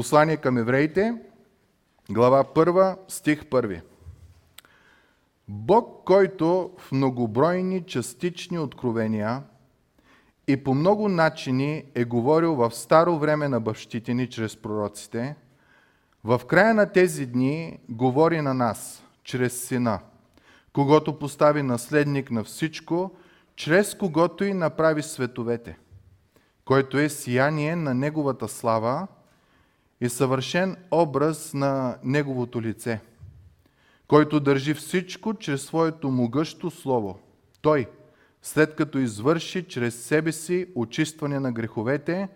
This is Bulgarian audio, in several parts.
Послание към евреите, глава 1, стих 1. Бог, който в многобройни частични откровения и по много начини е говорил в старо време на бащите ни чрез пророците, в края на тези дни говори на нас, чрез Сина, когато постави наследник на всичко, чрез когото и направи световете, който е сияние на Неговата слава и съвършен образ на Неговото лице, който държи всичко чрез своето могъщо слово. Той, след като извърши чрез себе си очистване на греховете,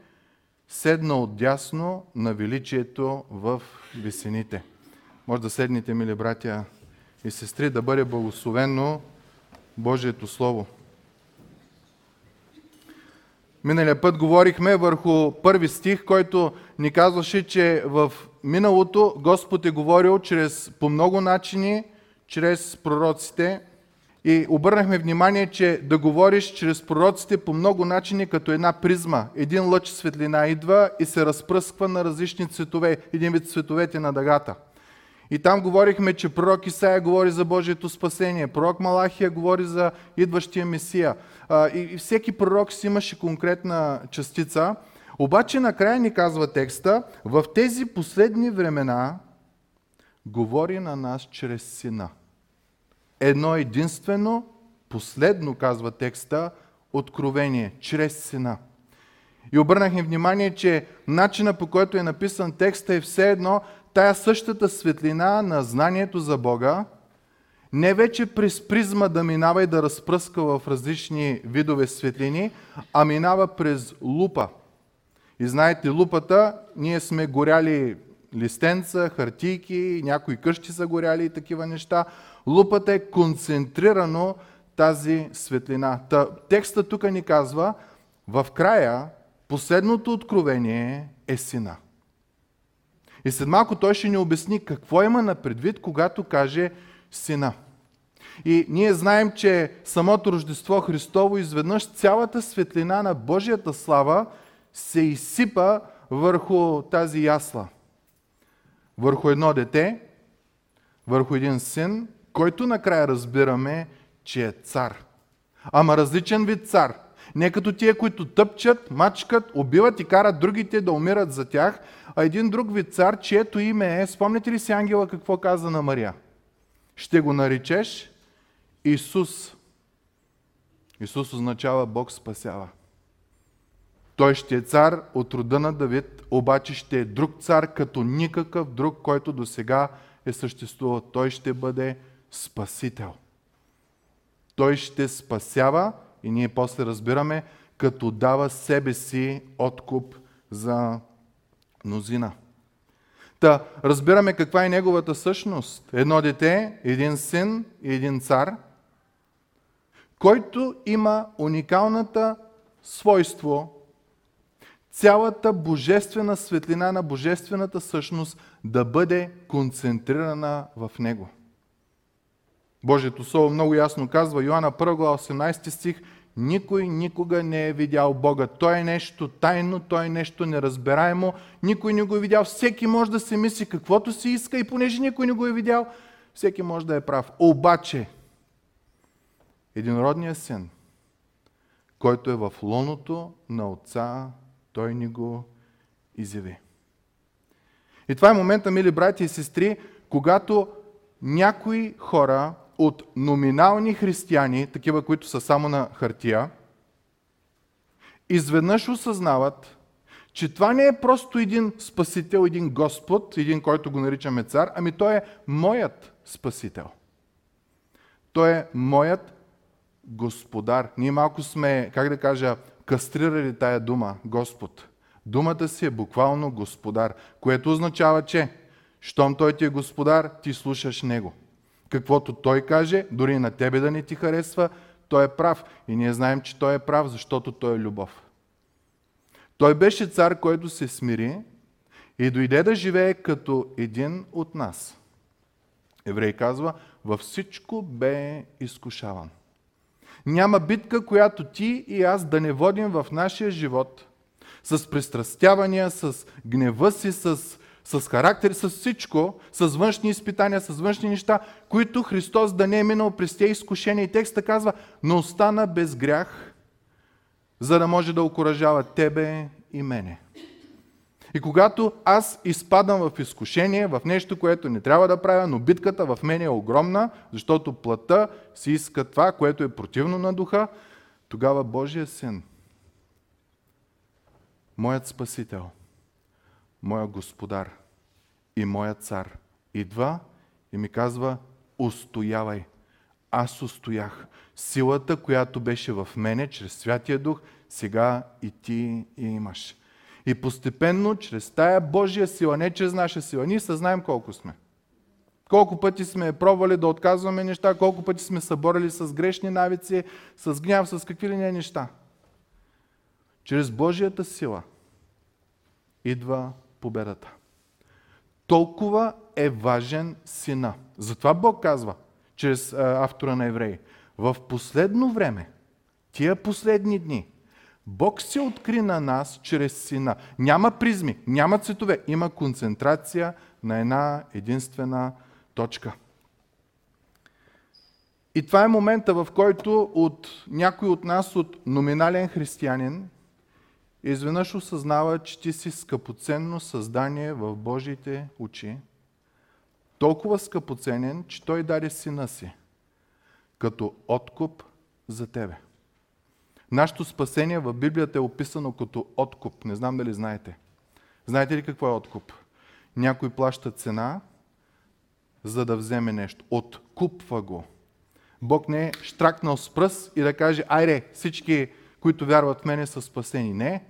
седна отдясно на величието в висените. Може да седните, мили братя и сестри, да бъде благословено Божието Слово. Миналия път говорихме върху първи стих, който ни казваше, че в миналото Господ е говорил чрез, по много начини, чрез пророците. И обърнахме внимание, че да говориш чрез пророците по много начини, като една призма. Един лъч светлина идва и се разпръсква на различни цветове, един вид цветовете на дъгата. И там говорихме, че пророк Исаия говори за Божието спасение, пророк Малахия говори за идващия Месия. И всеки пророк си имаше конкретна частица. Обаче накрая ни казва текста, в тези последни времена говори на нас чрез Сина. Едно единствено, последно, казва текста, откровение, чрез Сина. И обърнахме внимание, че начина по който е написан текста е все едно тая същата светлина на знанието за Бога, не вече през призма да минава и да разпръска в различни видове светлини, а минава през лупа. И знаете, лупата, ние сме горяли листенца, хартийки, някои къщи са горяли и такива неща. Лупата е концентрирано тази светлина. Та, текста тук ни казва, в края последното откровение е сина. И след малко той ще ни обясни какво има на предвид, когато каже сина. И ние знаем, че самото Рождество Христово изведнъж цялата светлина на Божията слава се изсипа върху тази ясла. Върху едно дете, върху един син, който накрая разбираме, че е цар. Ама различен вид цар. Не като тия, които тъпчат, мачкат, убиват и карат другите да умират за тях, а един друг вид цар, чието име е, спомняте ли си ангела какво каза на Мария? Ще го наречеш Исус. Исус означава Бог спасява. Той ще е цар от рода на Давид, обаче ще е друг цар, като никакъв друг, който до сега е съществувал. Той ще бъде спасител. Той ще спасява и ние после разбираме, като дава себе си откуп за мнозина. Та, разбираме каква е неговата същност. Едно дете, един син и един цар, който има уникалната свойство цялата божествена светлина на божествената същност да бъде концентрирана в него. Божието Слово много ясно казва, Йоанна 1 глава 18 стих, никой никога не е видял Бога. Той е нещо тайно, той е нещо неразбираемо, никой не го е видял. Всеки може да се мисли каквото си иска и понеже никой не го е видял, всеки може да е прав. Обаче, единородният син, който е в лоното на Отца, той ни го изяви. И това е момента, мили брати и сестри, когато някои хора от номинални християни, такива, които са само на хартия, изведнъж осъзнават, че това не е просто един спасител, един Господ, един, който го наричаме цар, ами той е моят спасител. Той е моят господар. Ние малко сме, как да кажа, кастрирали тая дума, Господ. Думата си е буквално господар, което означава, че щом той ти е господар, ти слушаш него каквото той каже, дори на тебе да не ти харесва, той е прав. И ние знаем, че той е прав, защото той е любов. Той беше цар, който се смири и дойде да живее като един от нас. Еврей казва, във всичко бе изкушаван. Няма битка, която ти и аз да не водим в нашия живот, С пристрастявания, с гнева си, с, с характер, с всичко, с външни изпитания, с външни неща, които Христос да не е минал през тези изкушения. И текста казва, но остана без грях, за да може да окоръжава тебе и мене. И когато аз изпадам в изкушение, в нещо, което не трябва да правя, но битката в мен е огромна, защото плътта си иска това, което е противно на духа, тогава Божия син, моят Спасител, моят Господар и моят цар идва и ми казва, устоявай. Аз устоях. Силата, която беше в мене, чрез Святия Дух, сега и ти я имаш. И постепенно, чрез тая Божия сила, не чрез наша сила, ние съзнаем колко сме. Колко пъти сме пробвали да отказваме неща, колко пъти сме съборили с грешни навици, с гняв, с какви ли не неща. Чрез Божията сила идва победата. Толкова е важен сина. Затова Бог казва, чрез автора на Евреи, в последно време, тия последни дни, Бог се откри на нас чрез сина. Няма призми, няма цветове, има концентрация на една единствена точка. И това е момента, в който от някой от нас, от номинален християнин, изведнъж осъзнава, че ти си скъпоценно създание в Божиите очи. Толкова скъпоценен, че Той даде сина си като откуп за тебе. Нашето спасение в Библията е описано като откуп. Не знам дали знаете. Знаете ли какво е откуп? Някой плаща цена, за да вземе нещо. Откупва го. Бог не е штракнал с пръст и да каже, айде, всички, които вярват в мене, са спасени. Не.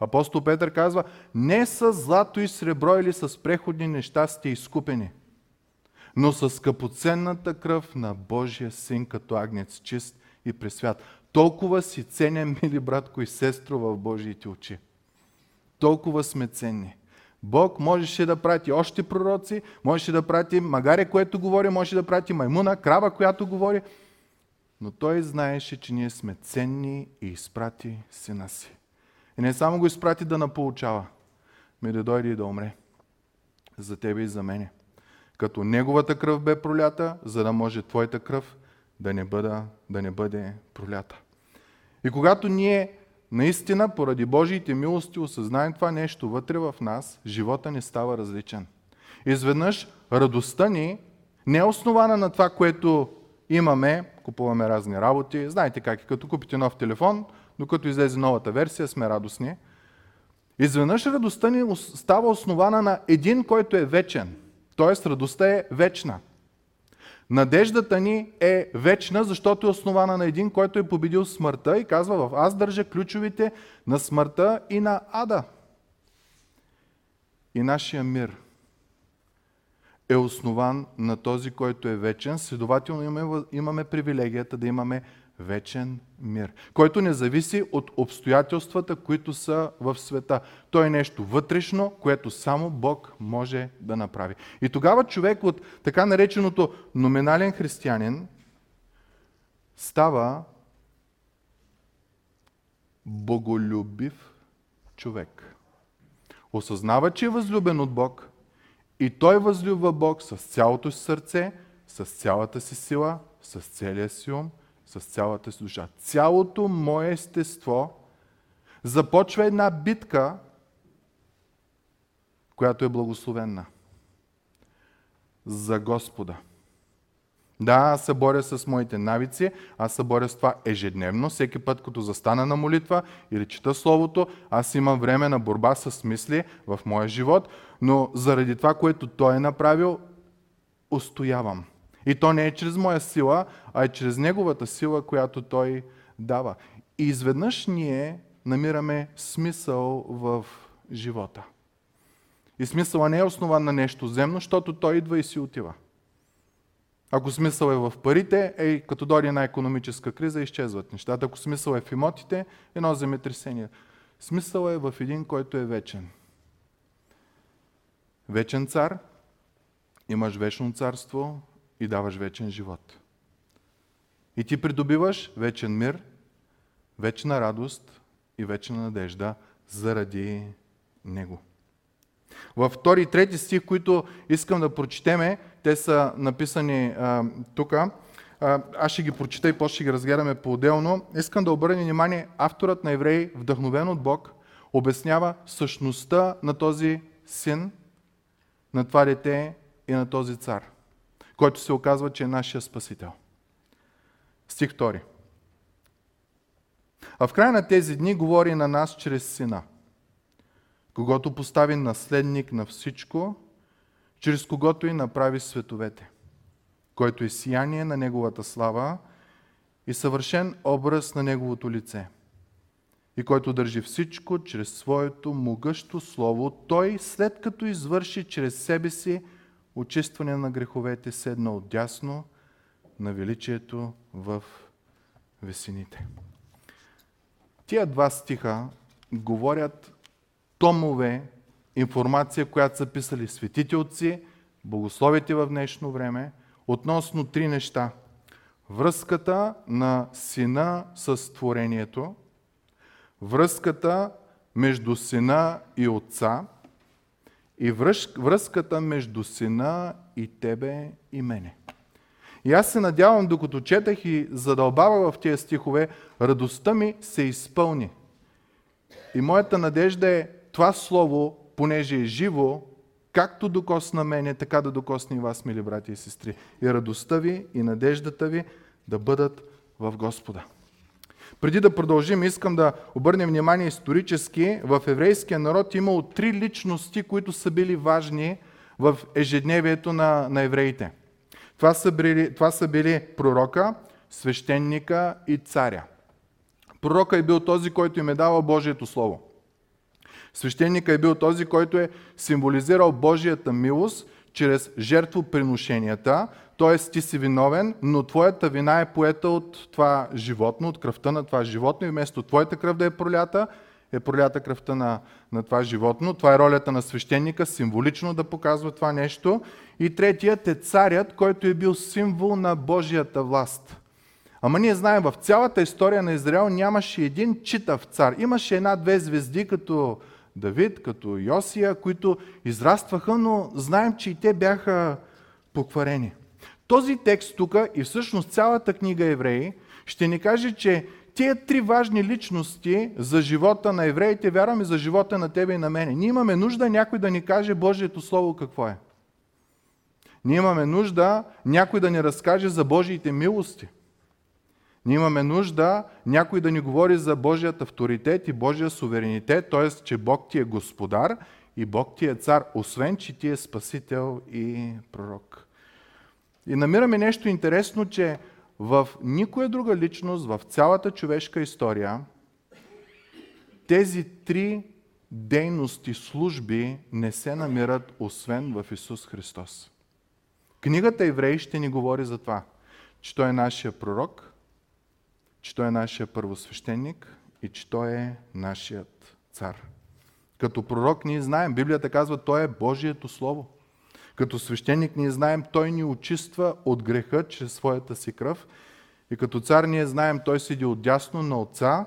Апостол Петър казва, не с злато и сребро или с преходни неща сте изкупени, но с скъпоценната кръв на Божия син като агнец чист и пресвят. Толкова си ценен, мили братко и сестро, в Божиите очи. Толкова сме ценни. Бог можеше да прати още пророци, можеше да прати магаре, което говори, можеше да прати маймуна, крава, която говори, но той знаеше, че ние сме ценни и изпрати сина си. И не само го изпрати да наполучава, ми да дойде и да умре. За тебе и за мене. Като неговата кръв бе пролята, за да може твоята кръв да не, бъда, да не бъде пролята. И когато ние наистина, поради Божиите милости, осъзнаем това нещо вътре в нас, живота ни става различен. Изведнъж радостта ни не е основана на това, което имаме, купуваме разни работи. Знаете как е, като купите нов телефон, докато излезе новата версия, сме радостни. Изведнъж радостта ни става основана на един, който е вечен. Тоест радостта е вечна. Надеждата ни е вечна, защото е основана на един, който е победил смъртта и казва в аз държа ключовите на смъртта и на ада. И нашия мир е основан на този, който е вечен. Следователно имаме, имаме привилегията да имаме вечен мир, който не зависи от обстоятелствата, които са в света. То е нещо вътрешно, което само Бог може да направи. И тогава човек от така нареченото номинален християнин става боголюбив човек. Осъзнава, че е възлюбен от Бог и той възлюбва Бог с цялото си сърце, с цялата си сила, с целия си ум – с цялата си душа. Цялото мое естество започва една битка, която е благословена. За Господа. Да, аз се боря с моите навици, аз се боря с това ежедневно, всеки път, като застана на молитва или чета Словото, аз имам време на борба с мисли в моя живот, но заради това, което Той е направил, устоявам. И то не е чрез моя сила, а е чрез Неговата сила, която Той дава. И изведнъж ние намираме смисъл в живота. И смисъла не е основан на нещо земно, защото той идва и си отива. Ако смисъл е в парите, е, като дойде една економическа криза, изчезват нещата. Ако смисъл е в имотите, едно земетресение. Смисъл е в един, който е вечен. Вечен цар, имаш вечно царство, и даваш вечен живот. И ти придобиваш вечен мир, вечна радост и вечна надежда заради Него. Във втори и трети стих, които искам да прочетеме, те са написани тук. Аз ще ги прочита и после ще ги разгледаме по-отделно. Искам да обърна внимание, авторът на Евреи, вдъхновен от Бог, обяснява същността на този син, на това дете и на този цар, който се оказва, че е нашия спасител. Стих 2. А в края на тези дни говори на нас чрез сина, когато постави наследник на всичко, чрез когото и направи световете, който е сияние на неговата слава и съвършен образ на неговото лице – и който държи всичко чрез своето могъщо слово, той, след като извърши чрез себе си очистване на греховете, седна отдясно на величието в весените. Тия два стиха говорят томове информация, която са писали светите отци, богословите в днешно време, относно три неща. Връзката на сина с творението – връзката между сина и отца и връзката между сина и тебе и мене. И аз се надявам, докато четах и задълбава в тези стихове, радостта ми се изпълни. И моята надежда е това слово, понеже е живо, както докосна мене, така да докосне и вас, мили брати и сестри. И радостта ви и надеждата ви да бъдат в Господа. Преди да продължим, искам да обърнем внимание исторически. В еврейския народ имало три личности, които са били важни в ежедневието на, на евреите. Това са, били, това са били пророка, свещеника и царя. Пророка е бил този, който им е давал Божието Слово. Свещеника е бил този, който е символизирал Божията милост чрез жертвоприношенията, т.е. ти си виновен, но твоята вина е поета от това животно, от кръвта на това животно и вместо твоята кръв да е пролята, е пролята кръвта на, на това животно. Това е ролята на свещеника, символично да показва това нещо. И третият е царят, който е бил символ на Божията власт. Ама ние знаем, в цялата история на Израел нямаше един читав цар. Имаше една-две звезди, като Давид, като Йосия, които израстваха, но знаем, че и те бяха покварени. Този текст тук и всъщност цялата книга Евреи ще ни каже, че тия три важни личности за живота на евреите, вярваме за живота на тебе и на мене. Ние имаме нужда някой да ни каже Божието Слово какво е. Ние имаме нужда някой да ни разкаже за Божиите милости. Ние имаме нужда някой да ни говори за Божият авторитет и Божия суверенитет, т.е. че Бог ти е господар и Бог ти е цар, освен че ти е спасител и пророк. И намираме нещо интересно, че в никоя друга личност в цялата човешка история тези три дейности, служби не се намират освен в Исус Христос. Книгата Евреи ще ни говори за това, че Той е нашия пророк, че Той е нашия първосвещеник и че Той е нашият цар. Като пророк ние знаем, Библията казва, Той е Божието Слово. Като свещеник ние знаем, Той ни очиства от греха чрез своята си кръв. И като цар ние знаем, Той седи отдясно на Отца.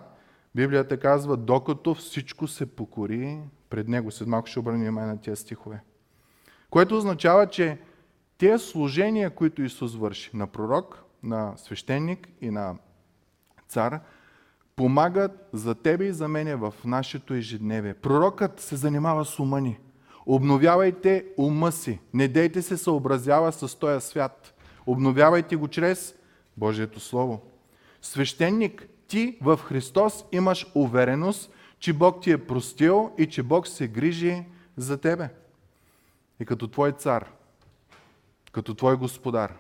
Библията казва, докато всичко се покори пред Него. След малко ще обърнем внимание на тези стихове. Което означава, че тези служения, които Исус върши на пророк, на свещеник и на цар, помагат за тебе и за мене в нашето ежедневие. Пророкът се занимава с ума ни. Обновявайте ума си. Не дейте се съобразява с този свят. Обновявайте го чрез Божието Слово. Свещеник, ти в Христос имаш увереност, че Бог ти е простил и че Бог се грижи за тебе. И като твой цар, като твой господар,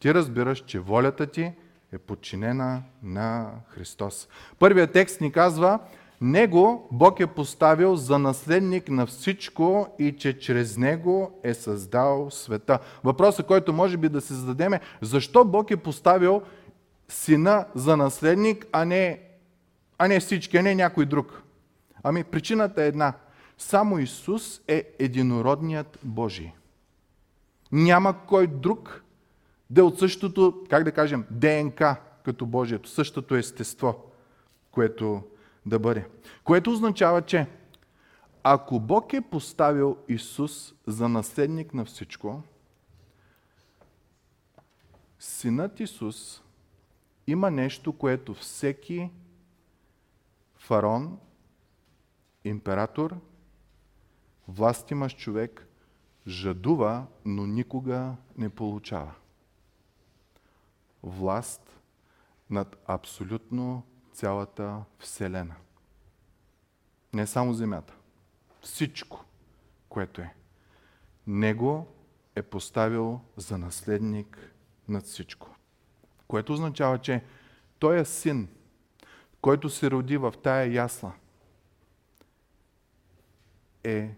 ти разбираш, че волята ти е подчинена на Христос. Първият текст ни казва, него Бог е поставил за наследник на всичко и че чрез Него е създал света. Въпросът, който може би да се зададем е, защо Бог е поставил сина за наследник, а не, а не всички, а не някой друг? Ами причината е една. Само Исус е единородният Божий. Няма кой друг да е от същото, как да кажем, ДНК като Божието, същото естество, което да бъде. Което означава, че ако Бог е поставил Исус за наследник на всичко, Синът Исус има нещо, което всеки фарон, император, власт имаш човек, жадува, но никога не получава. Власт над абсолютно цялата Вселена. Не само Земята. Всичко, което е. Него е поставил за наследник над всичко. Което означава, че той е син, който се роди в тая ясла, е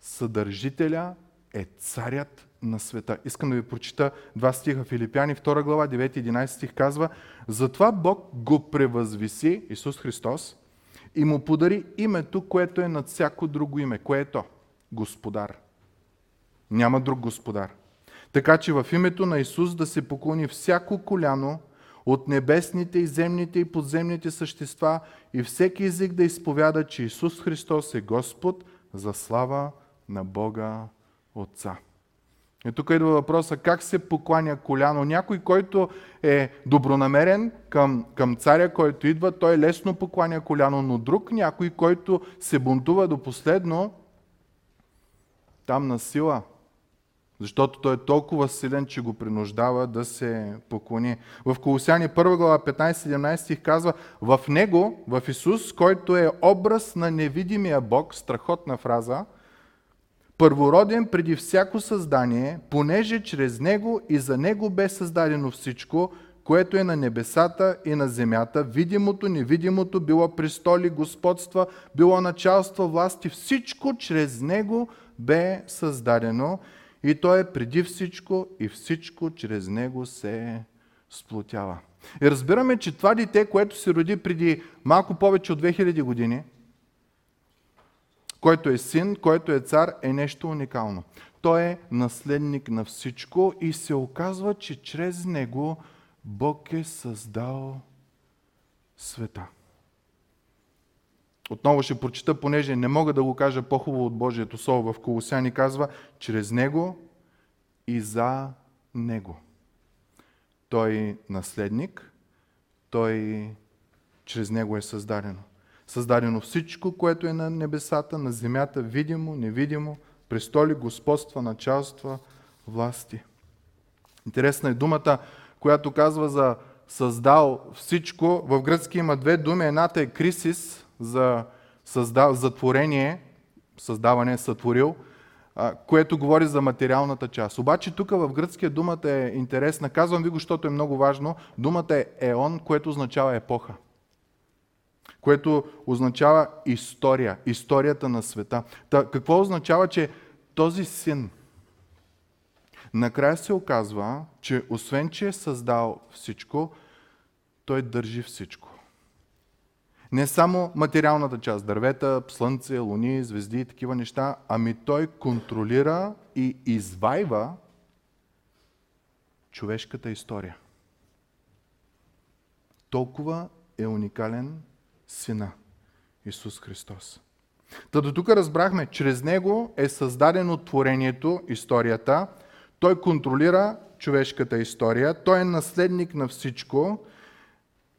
съдържителя, е царят на света. Искам да ви прочита два стиха. Филипяни, 2 глава, 9-11 стих казва Затова Бог го превъзвиси, Исус Христос, и му подари името, което е над всяко друго име. Кое е то? Господар. Няма друг господар. Така че в името на Исус да се поклони всяко коляно от небесните и земните и подземните същества и всеки език да изповяда, че Исус Христос е Господ за слава на Бога Отца. И тук идва въпроса как се покланя коляно. Някой, който е добронамерен към, към царя, който идва, той лесно покланя коляно, но друг някой, който се бунтува до последно, там на сила, защото той е толкова силен, че го принуждава да се поклони. В Колосяни 1 глава 15-17 стих казва, в него, в Исус, който е образ на невидимия Бог, страхотна фраза, първороден преди всяко създание, понеже чрез Него и за Него бе създадено всичко, което е на небесата и на земята, видимото, невидимото, било престоли, господства, било началство, власти, всичко чрез Него бе създадено и Той е преди всичко и всичко чрез Него се сплотява. И разбираме, че това дете, което се роди преди малко повече от 2000 години, който е син, който е цар, е нещо уникално. Той е наследник на всичко и се оказва, че чрез него Бог е създал света. Отново ще прочита, понеже не мога да го кажа по-хубаво от Божието Слово. В Колосяни казва, чрез Него и за Него. Той наследник, Той чрез Него е създадено. Създадено всичко, което е на небесата, на земята, видимо, невидимо, престоли, господства, началства, власти. Интересна е думата, която казва за създал всичко. В гръцки има две думи. Едната е крисис, за, създав, за творение, създаване, сътворил, което говори за материалната част. Обаче тук в гръцкия думата е интересна. Казвам ви го, защото е много важно. Думата е еон, което означава епоха което означава история, историята на света. Та, какво означава, че този син накрая се оказва, че освен, че е създал всичко, той държи всичко. Не само материалната част, дървета, слънце, луни, звезди и такива неща, ами той контролира и извайва човешката история. Толкова е уникален Сина Исус Христос. Та до тук разбрахме, чрез Него е създадено творението, историята. Той контролира човешката история, той е наследник на всичко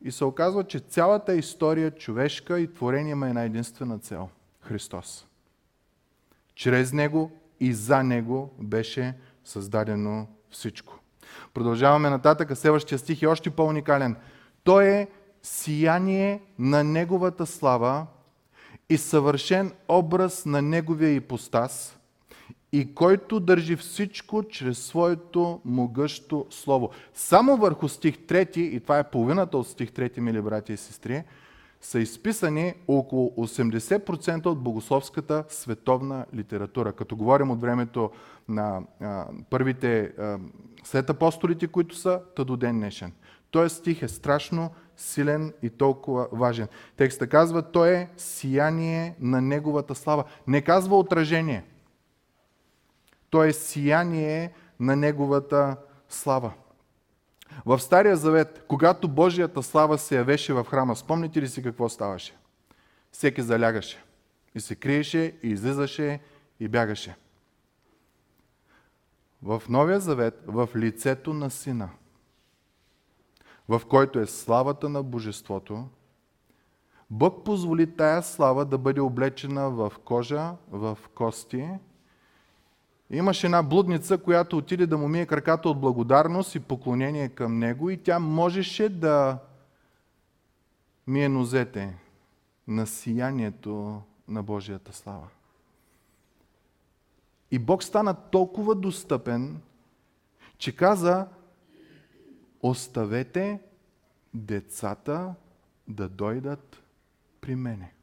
и се оказва, че цялата история човешка и творение има една единствена цел – Христос. Чрез Него и за Него беше създадено всичко. Продължаваме нататък, следващия стих е още по-уникален. Той е сияние на Неговата слава и съвършен образ на Неговия ипостас и който държи всичко чрез своето могъщо слово. Само върху стих 3, и това е половината от стих 3, мили брати и сестри, са изписани около 80% от богословската световна литература. Като говорим от времето на а, първите а, след апостолите, които са, та до ден днешен. Тоест стих е страшно силен и толкова важен. Текста казва, той е сияние на Неговата слава. Не казва отражение. Той е сияние на Неговата слава. В Стария Завет, когато Божията слава се явеше в храма, спомните ли си какво ставаше? всеки залягаше. И се криеше, и излизаше, и бягаше. В Новия Завет, в лицето на Сина, в който е славата на Божеството, Бог позволи тая слава да бъде облечена в кожа, в кости. Имаше една блудница, която отиде да му мие краката от благодарност и поклонение към него и тя можеше да мие нозете на сиянието на Божията слава. И Бог стана толкова достъпен, че каза, оставете децата да дойдат при мене.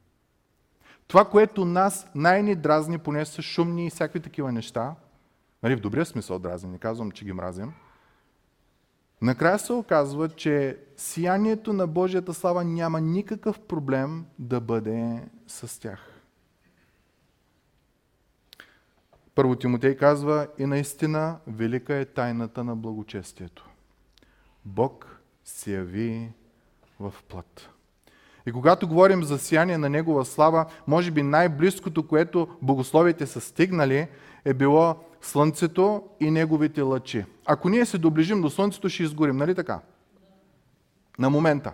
Това, което нас най-ни дразни, поне са шумни и всякакви такива неща, нали, в добрия смисъл дразни, не казвам, че ги мразим, накрая се оказва, че сиянието на Божията слава няма никакъв проблем да бъде с тях. Първо Тимотей казва и наистина велика е тайната на благочестието. Бог се яви в плът. И когато говорим за сияние на Негова слава, може би най-близкото, което богословите са стигнали, е било Слънцето и неговите лъчи. Ако ние се доближим до Слънцето, ще изгорим, нали така? На момента.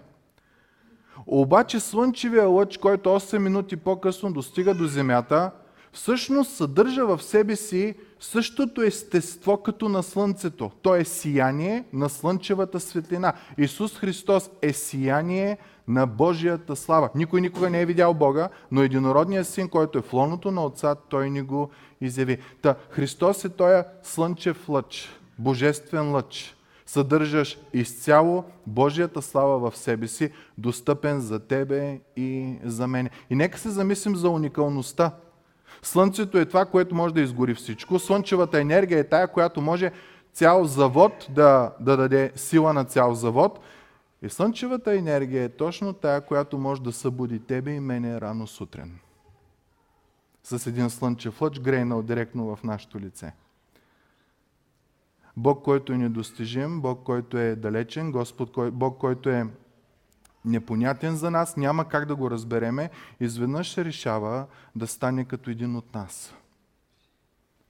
Обаче Слънчевия лъч, който 8 минути по-късно достига до Земята, всъщност съдържа в себе си същото естество като на Слънцето. То е сияние на слънчевата светлина. Исус Христос е сияние на Божията слава. Никой никога не е видял Бога, но единородният син, който е в лоното на Отца, той ни го изяви. Та Христос е този слънчев лъч, божествен лъч, съдържаш изцяло Божията слава в себе си, достъпен за тебе и за мен. И нека се замислим за уникалността Слънцето е това, което може да изгори всичко. Слънчевата енергия е тая, която може цял завод да, да даде сила на цял завод. И слънчевата енергия е точно тая, която може да събуди тебе и мене рано сутрин. С един слънчев лъч, грейнал директно в нашето лице. Бог, който е недостижим, Бог, който е далечен, Господ, Бог, който е непонятен за нас, няма как да го разбереме, изведнъж решава да стане като един от нас.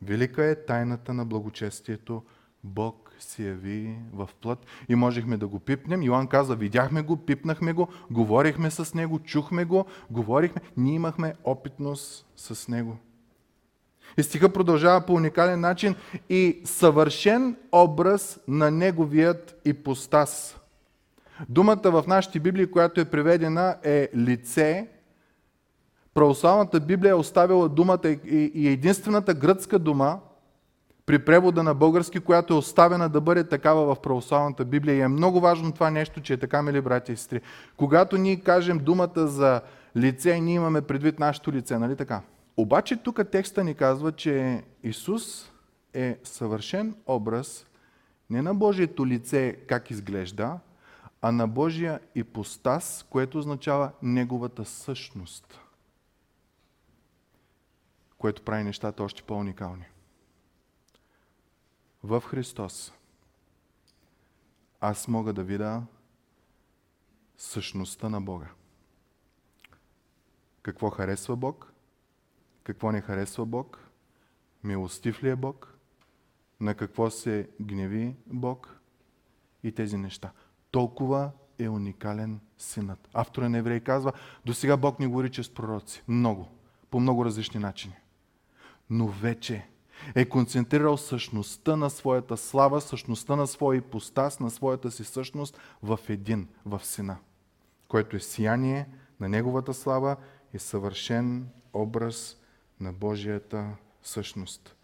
Велика е тайната на благочестието. Бог се яви в плът и можехме да го пипнем. Йоан каза, видяхме го, пипнахме го, говорихме с него, чухме го, говорихме. Ние имахме опитност с него. И стиха продължава по уникален начин и съвършен образ на неговият ипостас. Думата в нашите Библии, която е преведена е лице. Православната Библия е оставила думата и единствената гръцка дума при превода на български, която е оставена да бъде такава в православната Библия. И е много важно това нещо, че е така, мили брати и сестри. Когато ние кажем думата за лице, ние имаме предвид нашето лице, нали така? Обаче тук текста ни казва, че Исус е съвършен образ не на Божието лице как изглежда, а на Божия ипостас, което означава Неговата същност, което прави нещата още по-уникални. В Христос аз мога да видя същността на Бога. Какво харесва Бог? Какво не харесва Бог? Милостив ли е Бог? На какво се гневи Бог? И тези неща. Толкова е уникален синът. Автора на Евреи казва, до сега Бог ни говори чрез пророци. Много. По много различни начини. Но вече е концентрирал същността на своята слава, същността на своя ипостас, на своята си същност в един, в Сина, който е сияние на Неговата слава и съвършен образ на Божията същност.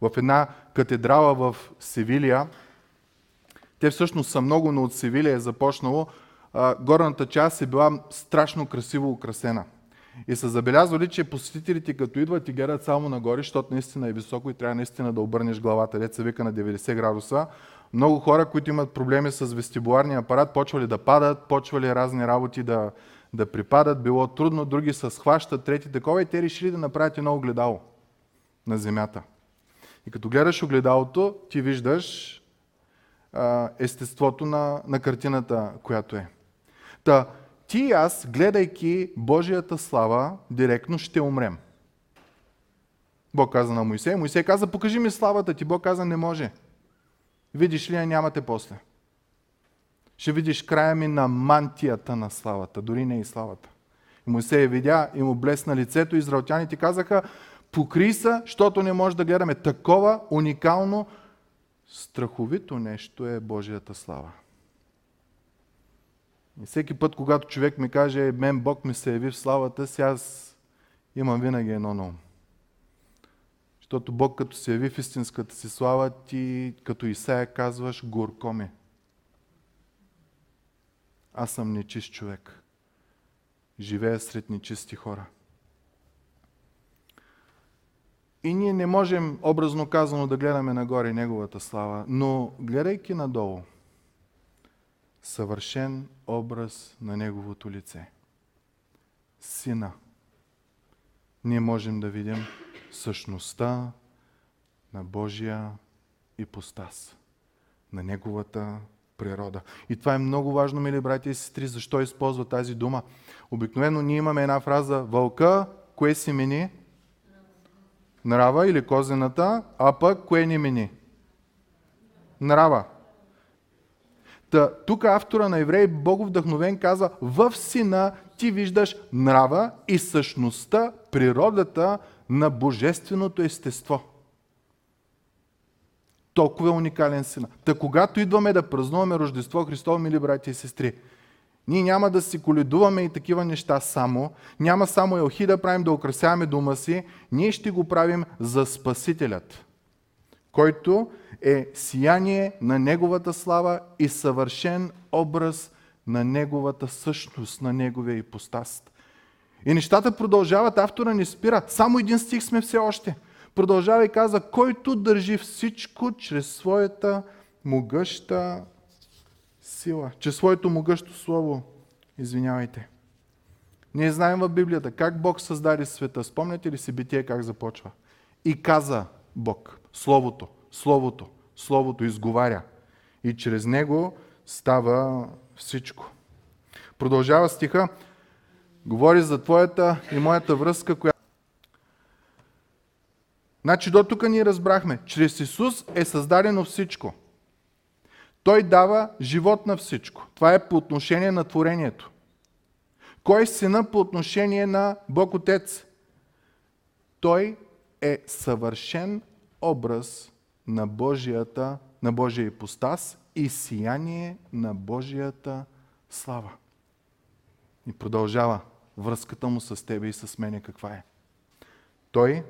В една катедрала в Севилия те всъщност са много, но от Севилия е започнало. горната част е била страшно красиво украсена. И са забелязвали, че посетителите като идват и гледат само нагоре, защото наистина е високо и трябва наистина да обърнеш главата, деца вика на 90 градуса. Много хора, които имат проблеми с вестибуларния апарат, почвали да падат, почвали разни работи да, да припадат, било трудно, други се схващат, трети такова и те решили да направят едно огледало на земята. И като гледаш огледалото, ти виждаш естеството на, на картината, която е. Та, ти и аз, гледайки Божията слава, директно ще умрем. Бог каза на Моисей. Моисей каза, покажи ми славата ти. Бог каза, не може. Видиш ли я, нямате после. Ще видиш края ми на мантията на славата, дори не и славата. И Моисей видя и му блесна лицето. Израелтяните казаха, покри се, защото не може да гледаме такова уникално, страховито нещо е Божията слава. И всеки път, когато човек ми каже, мен Бог ми се яви в славата си, аз имам винаги едно на. Защото Бог като се яви в истинската си слава, ти като Исаия казваш, горко ми. Аз съм нечист човек. Живея сред нечисти хора. И ние не можем, образно казано, да гледаме нагоре Неговата слава, но гледайки надолу, съвършен образ на Неговото лице. Сина. Ние можем да видим същността на Божия ипостас, на Неговата природа. И това е много важно, мили братя и сестри, защо използва тази дума. Обикновено ние имаме една фраза вълка, кое си мини? Нрава или козената, а пък кое ни мини? Нрава. Та, тук автора на Евреи, Богов вдъхновен, казва, в сина ти виждаш нрава и същността, природата на божественото естество. Толкова е уникален сина. Та когато идваме да празнуваме Рождество Христово, мили брати и сестри, ние няма да си коледуваме и такива неща само, няма само елхи да правим да украсяваме дома си, ние ще го правим за Спасителят, който е сияние на Неговата слава и съвършен образ на Неговата същност, на Неговия ипостаст. И нещата продължават, автора не спира. Само един стих сме все още. Продължава и каза, който държи всичко чрез своята могъща сила, чрез своето могъщо слово. Извинявайте. Ние знаем в Библията как Бог създаде света. Спомняте ли си битие как започва? И каза Бог, Словото, Словото, Словото изговаря. И чрез него става всичко. Продължава стиха, говори за твоята и моята връзка, която Значи до тук ние разбрахме, чрез Исус е създадено всичко. Той дава живот на всичко. Това е по отношение на творението. Кой е сина по отношение на Бог Отец? Той е съвършен образ на Божията, на Божия ипостас и сияние на Божията слава. И продължава връзката му с тебе и с мене каква е. Той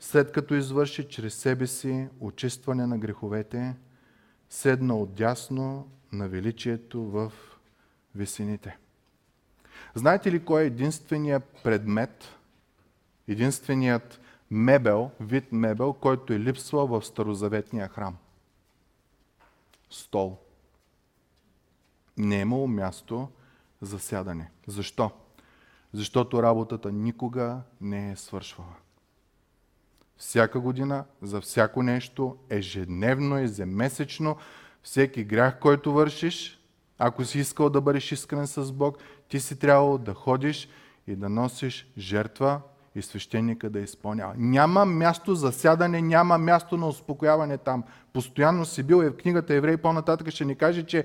след като извърши чрез себе си очистване на греховете, седна отдясно на величието в висините. Знаете ли кой е единственият предмет, единственият мебел, вид мебел, който е липсвал в старозаветния храм? Стол. Не е имало място за сядане. Защо? Защото работата никога не е свършвала всяка година, за всяко нещо, ежедневно, ежемесечно, всеки грях, който вършиш, ако си искал да бъдеш искрен с Бог, ти си трябвало да ходиш и да носиш жертва и свещеника да изпълнява. Няма място за сядане, няма място на успокояване там. Постоянно си бил и в книгата Еврей по-нататък ще ни каже, че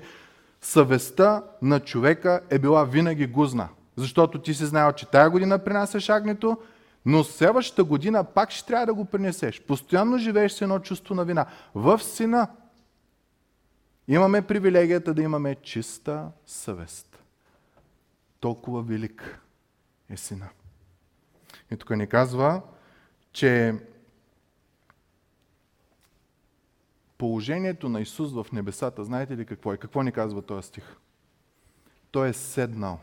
съвестта на човека е била винаги гузна. Защото ти си знаел, че тая година принасяш агнето, но следващата година пак ще трябва да го принесеш. Постоянно живееш с едно чувство на вина. В сина имаме привилегията да имаме чиста съвест. Толкова велик е сина. И тук ни казва, че положението на Исус в небесата, знаете ли какво е? Какво ни казва този стих? Той е седнал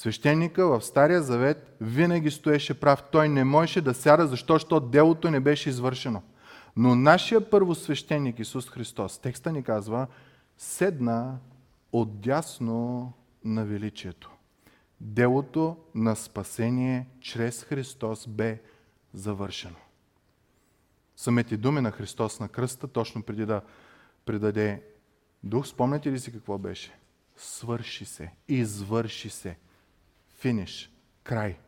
Свещеника в Стария Завет винаги стоеше прав. Той не можеше да сяда, защото делото не беше извършено. Но нашия първосвещеник Исус Христос, текста ни казва, седна отдясно на величието. Делото на спасение чрез Христос бе завършено. Самите думи на Христос на кръста, точно преди да предаде дух, спомняте ли си какво беше? свърши се, извърши се. Финиш, край.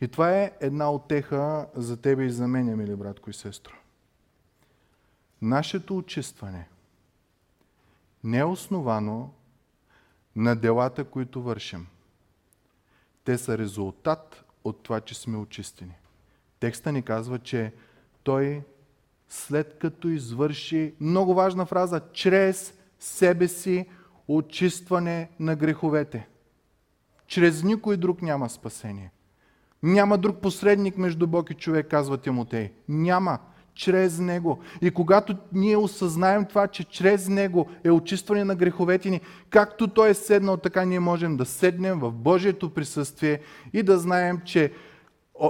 И това е една отеха за тебе и за мен, мили братко и сестро. Нашето очистване не е основано на делата, които вършим. Те са резултат от това, че сме очистени. Текста ни казва, че той след като извърши, много важна фраза, чрез себе си очистване на греховете. Чрез никой друг няма спасение. Няма друг посредник между Бог и човек, казва Тимотей. Няма. Чрез Него. И когато ние осъзнаем това, че чрез Него е очистване на греховете ни, както Той е седнал, така ние можем да седнем в Божието присъствие и да знаем, че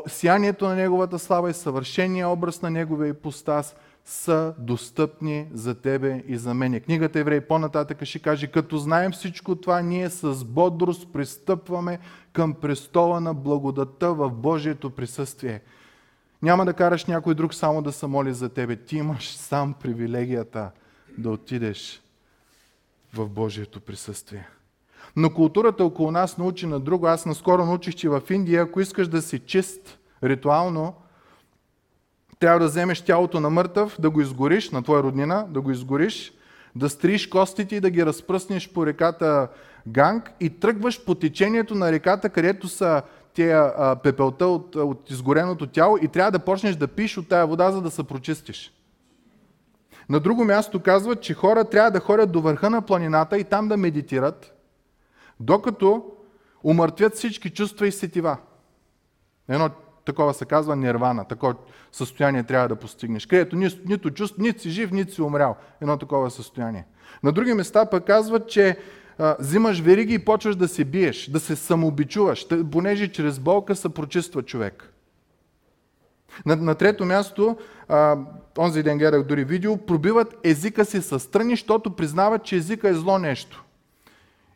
сиянието на Неговата слава и съвършения образ на Неговия ипостас са достъпни за тебе и за мене. Книгата Еврей по-нататък ще каже, като знаем всичко това, ние с бодрост пристъпваме към престола на благодата в Божието присъствие. Няма да караш някой друг само да се моли за тебе. Ти имаш сам привилегията да отидеш в Божието присъствие. Но културата около нас научи на друго. Аз наскоро научих, че в Индия, ако искаш да си чист ритуално, трябва да вземеш тялото на мъртъв, да го изгориш, на твоя роднина, да го изгориш, да стриш костите и да ги разпръснеш по реката Ганг и тръгваш по течението на реката, където са тия а, пепелта от, от изгореното тяло и трябва да почнеш да пиш от тая вода, за да се прочистиш. На друго място казват, че хора трябва да ходят до върха на планината и там да медитират, докато умъртвят всички чувства и сетива. Едно такова се казва нирвана, такова състояние трябва да постигнеш, където ни, нито чувств, нито си жив, нито си умрял. Едно такова състояние. На други места пък казват, че а, взимаш вериги и почваш да се биеш, да се самообичуваш, понеже чрез болка се прочиства човек. На, на трето място, а, онзи ден гледах дори видео, пробиват езика си с страни, защото признават, че езика е зло нещо.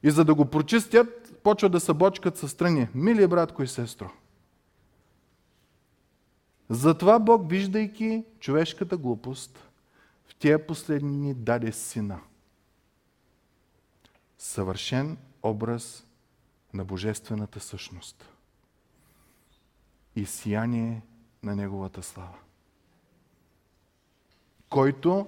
И за да го прочистят, почват да се бочкат с страни. Мили братко и сестро, затова Бог, виждайки човешката глупост, в тия последни даде сина. Съвършен образ на божествената същност и сияние на Неговата слава. Който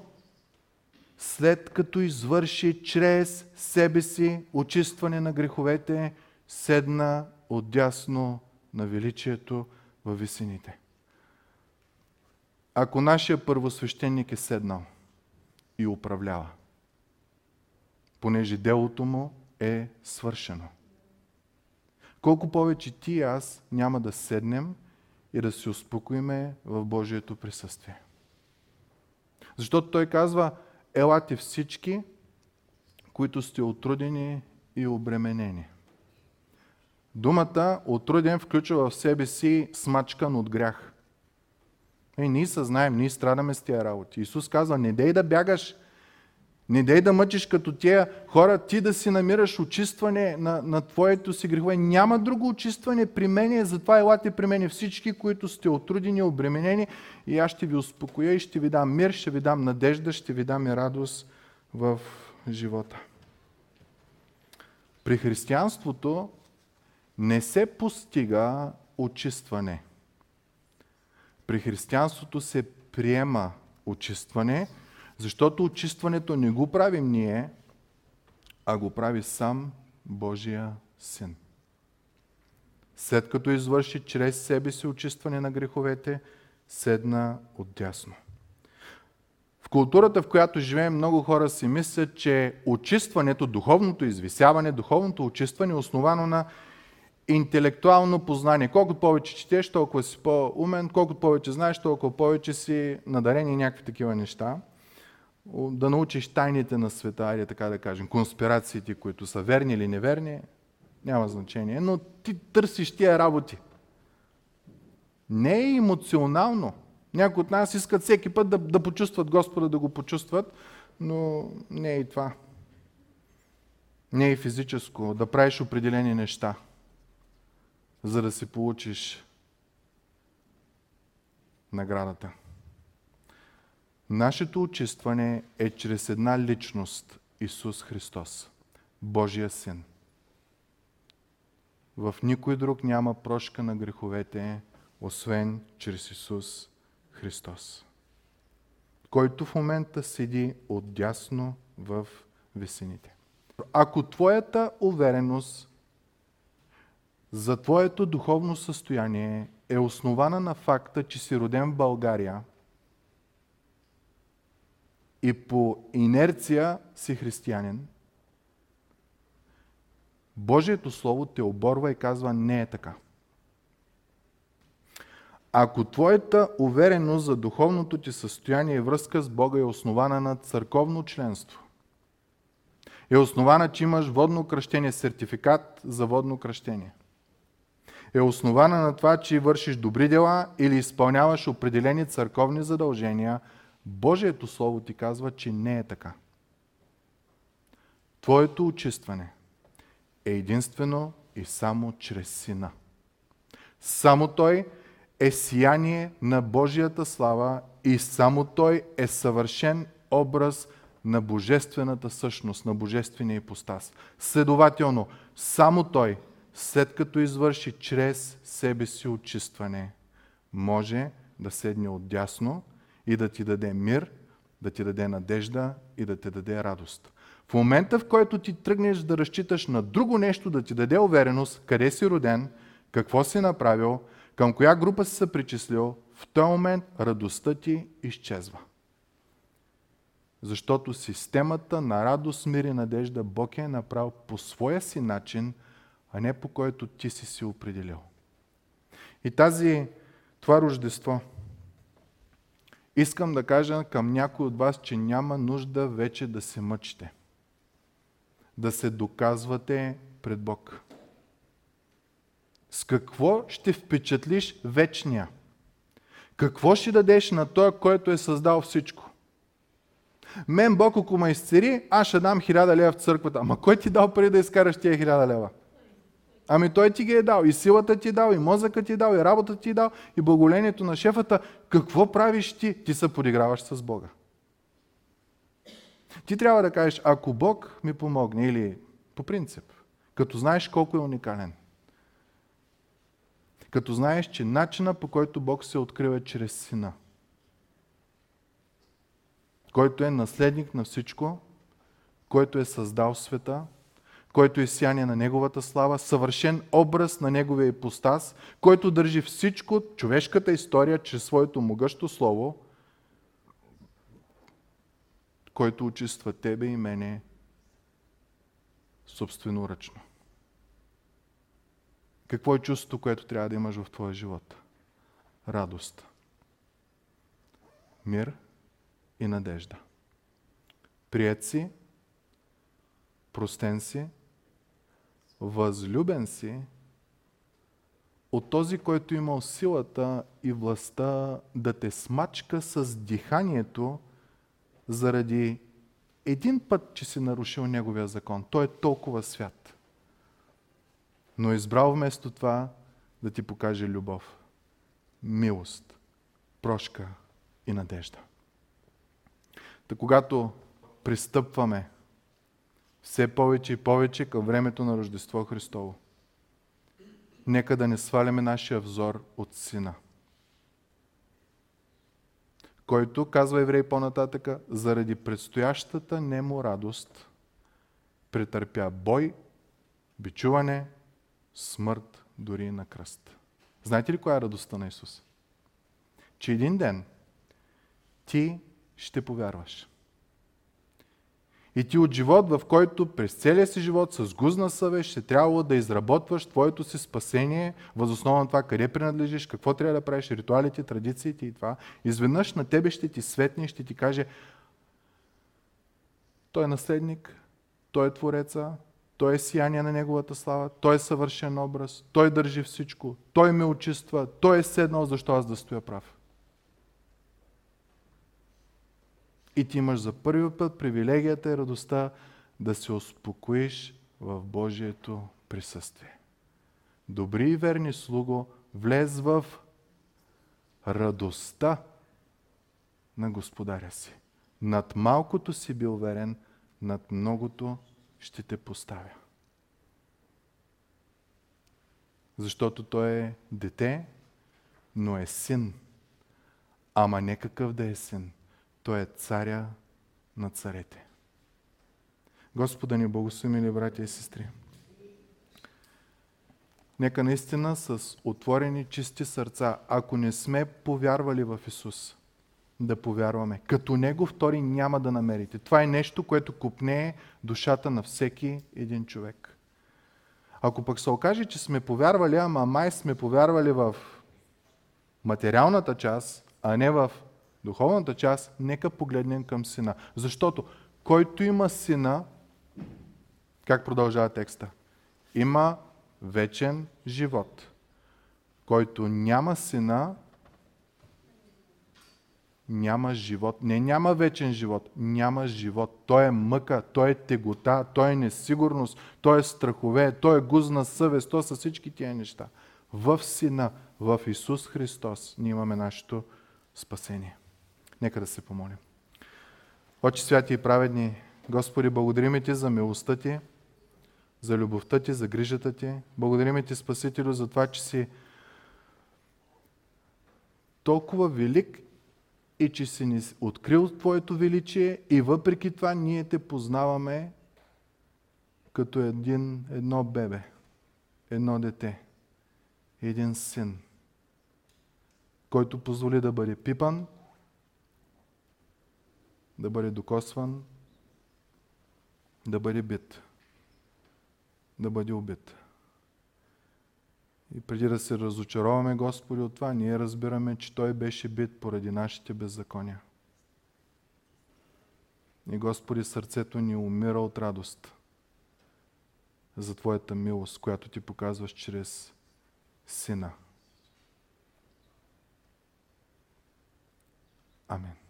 след като извърши чрез себе си очистване на греховете, седна отдясно на величието във висините ако нашия първосвещеник е седнал и управлява, понеже делото му е свършено. Колко повече ти и аз няма да седнем и да се успокоиме в Божието присъствие. Защото той казва, елате всички, които сте отрудени и обременени. Думата отруден включва в себе си смачкан от грях. Е, ние съзнаем, ние страдаме с тия работи. Исус казва, не дей да бягаш, не дей да мъчиш като тия хора, ти да си намираш очистване на, на твоето си грехове. Няма друго очистване при мене, затова елате при мене всички, които сте отрудени, обременени и аз ще ви успокоя и ще ви дам мир, ще ви дам надежда, ще ви дам и радост в живота. При християнството не се постига очистване – при християнството се приема очистване, защото очистването не го правим ние, а го прави сам Божия Син. След като извърши чрез себе си очистване на греховете, седна отдясно. В културата, в която живеем, много хора си мислят, че очистването, духовното извисяване, духовното очистване е основано на интелектуално познание. Колкото повече четеш, толкова си по-умен, колкото повече знаеш, толкова повече си надарени някакви такива неща. Да научиш тайните на света, айде така да кажем, конспирациите, които са верни или неверни, няма значение. Но ти търсиш тия работи. Не е емоционално. Някои от нас искат всеки път да, да почувстват Господа, да го почувстват, но не е и това. Не е и физическо, да правиш определени неща за да си получиш наградата. Нашето очистване е чрез една личност, Исус Христос, Божия Син. В никой друг няма прошка на греховете, освен чрез Исус Христос, който в момента седи отдясно в весените. Ако твоята увереност за твоето духовно състояние е основана на факта, че си роден в България и по инерция си християнин, Божието Слово те оборва и казва не е така. Ако твоята увереност за духовното ти състояние и връзка с Бога е основана на църковно членство, е основана, че имаш водно кръщение, сертификат за водно кръщение, е основана на това, че вършиш добри дела или изпълняваш определени църковни задължения, Божието Слово ти казва, че не е така. Твоето очистване е единствено и само чрез Сина. Само Той е сияние на Божията слава и само Той е съвършен образ на божествената същност, на божествения ипостас. Следователно, само Той, след като извърши чрез себе си очистване, може да седне отдясно и да ти даде мир, да ти даде надежда и да ти даде радост. В момента, в който ти тръгнеш да разчиташ на друго нещо, да ти даде увереност, къде си роден, какво си направил, към коя група си се причислил, в този момент радостта ти изчезва. Защото системата на радост, мир и надежда Бог е направил по своя си начин, а не по който ти си си определил. И тази, това рождество, искам да кажа към някой от вас, че няма нужда вече да се мъчите. Да се доказвате пред Бог. С какво ще впечатлиш вечния? Какво ще дадеш на той, който е създал всичко? Мен Бог, ако ме изцери, аз ще дам хиляда лева в църквата. Ама кой ти дал пари да изкараш тия хиляда лева? Ами той ти ги е дал. И силата ти е дал, и мозъка ти е дал, и работата ти е дал, и благолението на шефата. Какво правиш ти? Ти се подиграваш с Бога. Ти трябва да кажеш, ако Бог ми помогне, или по принцип, като знаеш колко е уникален, като знаеш, че начина по който Бог се открива е чрез Сина, който е наследник на всичко, който е създал света, който е сияние на Неговата слава, съвършен образ на Неговия ипостас, който държи всичко, човешката история, чрез своето могъщо слово, който очиства тебе и мене собственоръчно. Какво е чувството, което трябва да имаш в твоя живот? Радост. Мир и надежда. Прият си, простен си, възлюбен си от този, който имал силата и властта да те смачка с диханието заради един път, че си нарушил неговия закон. Той е толкова свят но е избрал вместо това да ти покаже любов, милост, прошка и надежда. Та когато пристъпваме все повече и повече към времето на Рождество Христово, нека да не сваляме нашия взор от Сина, който, казва еврей по-нататъка, заради предстоящата нему радост, претърпя бой, бичуване, смърт дори на кръст. Знаете ли коя е радостта на Исус? Че един ден ти ще повярваш. И ти от живот, в който през целия си живот с гузна съвест ще трябва да изработваш твоето си спасение, възоснова на това къде принадлежиш, какво трябва да правиш, ритуалите, традициите и това. Изведнъж на тебе ще ти светне и ще ти каже той е наследник, той е Твореца, той е сияние на Неговата слава, Той е съвършен образ, Той държи всичко, Той ме очиства, Той е седнал, защо аз да стоя прав. И ти имаш за първи път привилегията и радостта да се успокоиш в Божието присъствие. Добри и верни слуго, влез в радостта на Господаря си. Над малкото си бил верен, над многото ще те поставя. Защото той е дете, но е син. Ама не какъв да е син. Той е царя на царете. Господа ни благослови, мили братя и сестри. Нека наистина с отворени чисти сърца, ако не сме повярвали в Исус, да повярваме. Като Него втори няма да намерите. Това е нещо, което купне душата на всеки един човек. Ако пък се окаже, че сме повярвали, ама май сме повярвали в материалната част, а не в духовната част, нека погледнем към сина. Защото който има сина, как продължава текста? Има вечен живот. Който няма сина, няма живот. Не няма вечен живот, няма живот. Той е мъка, той е тегота, той е несигурност, той е страхове, той е гузна съвест, то са всички тия неща. В Сина, в Исус Христос, ние имаме нашето спасение. Нека да се помолим. Отче святи и праведни, Господи, благодарим Ти за милостта Ти, за любовта Ти, за грижата Ти. Благодарим Ти, Спасителю, за това, че си толкова велик и че си ни открил Твоето величие и въпреки това ние Те познаваме като един, едно бебе, едно дете, един син, който позволи да бъде пипан, да бъде докосван, да бъде бит, да бъде убит. И преди да се разочароваме, Господи, от това, ние разбираме, че Той беше бит поради нашите беззакония. И Господи, сърцето ни умира от радост за Твоята милост, която Ти показваш чрез Сина. Амин.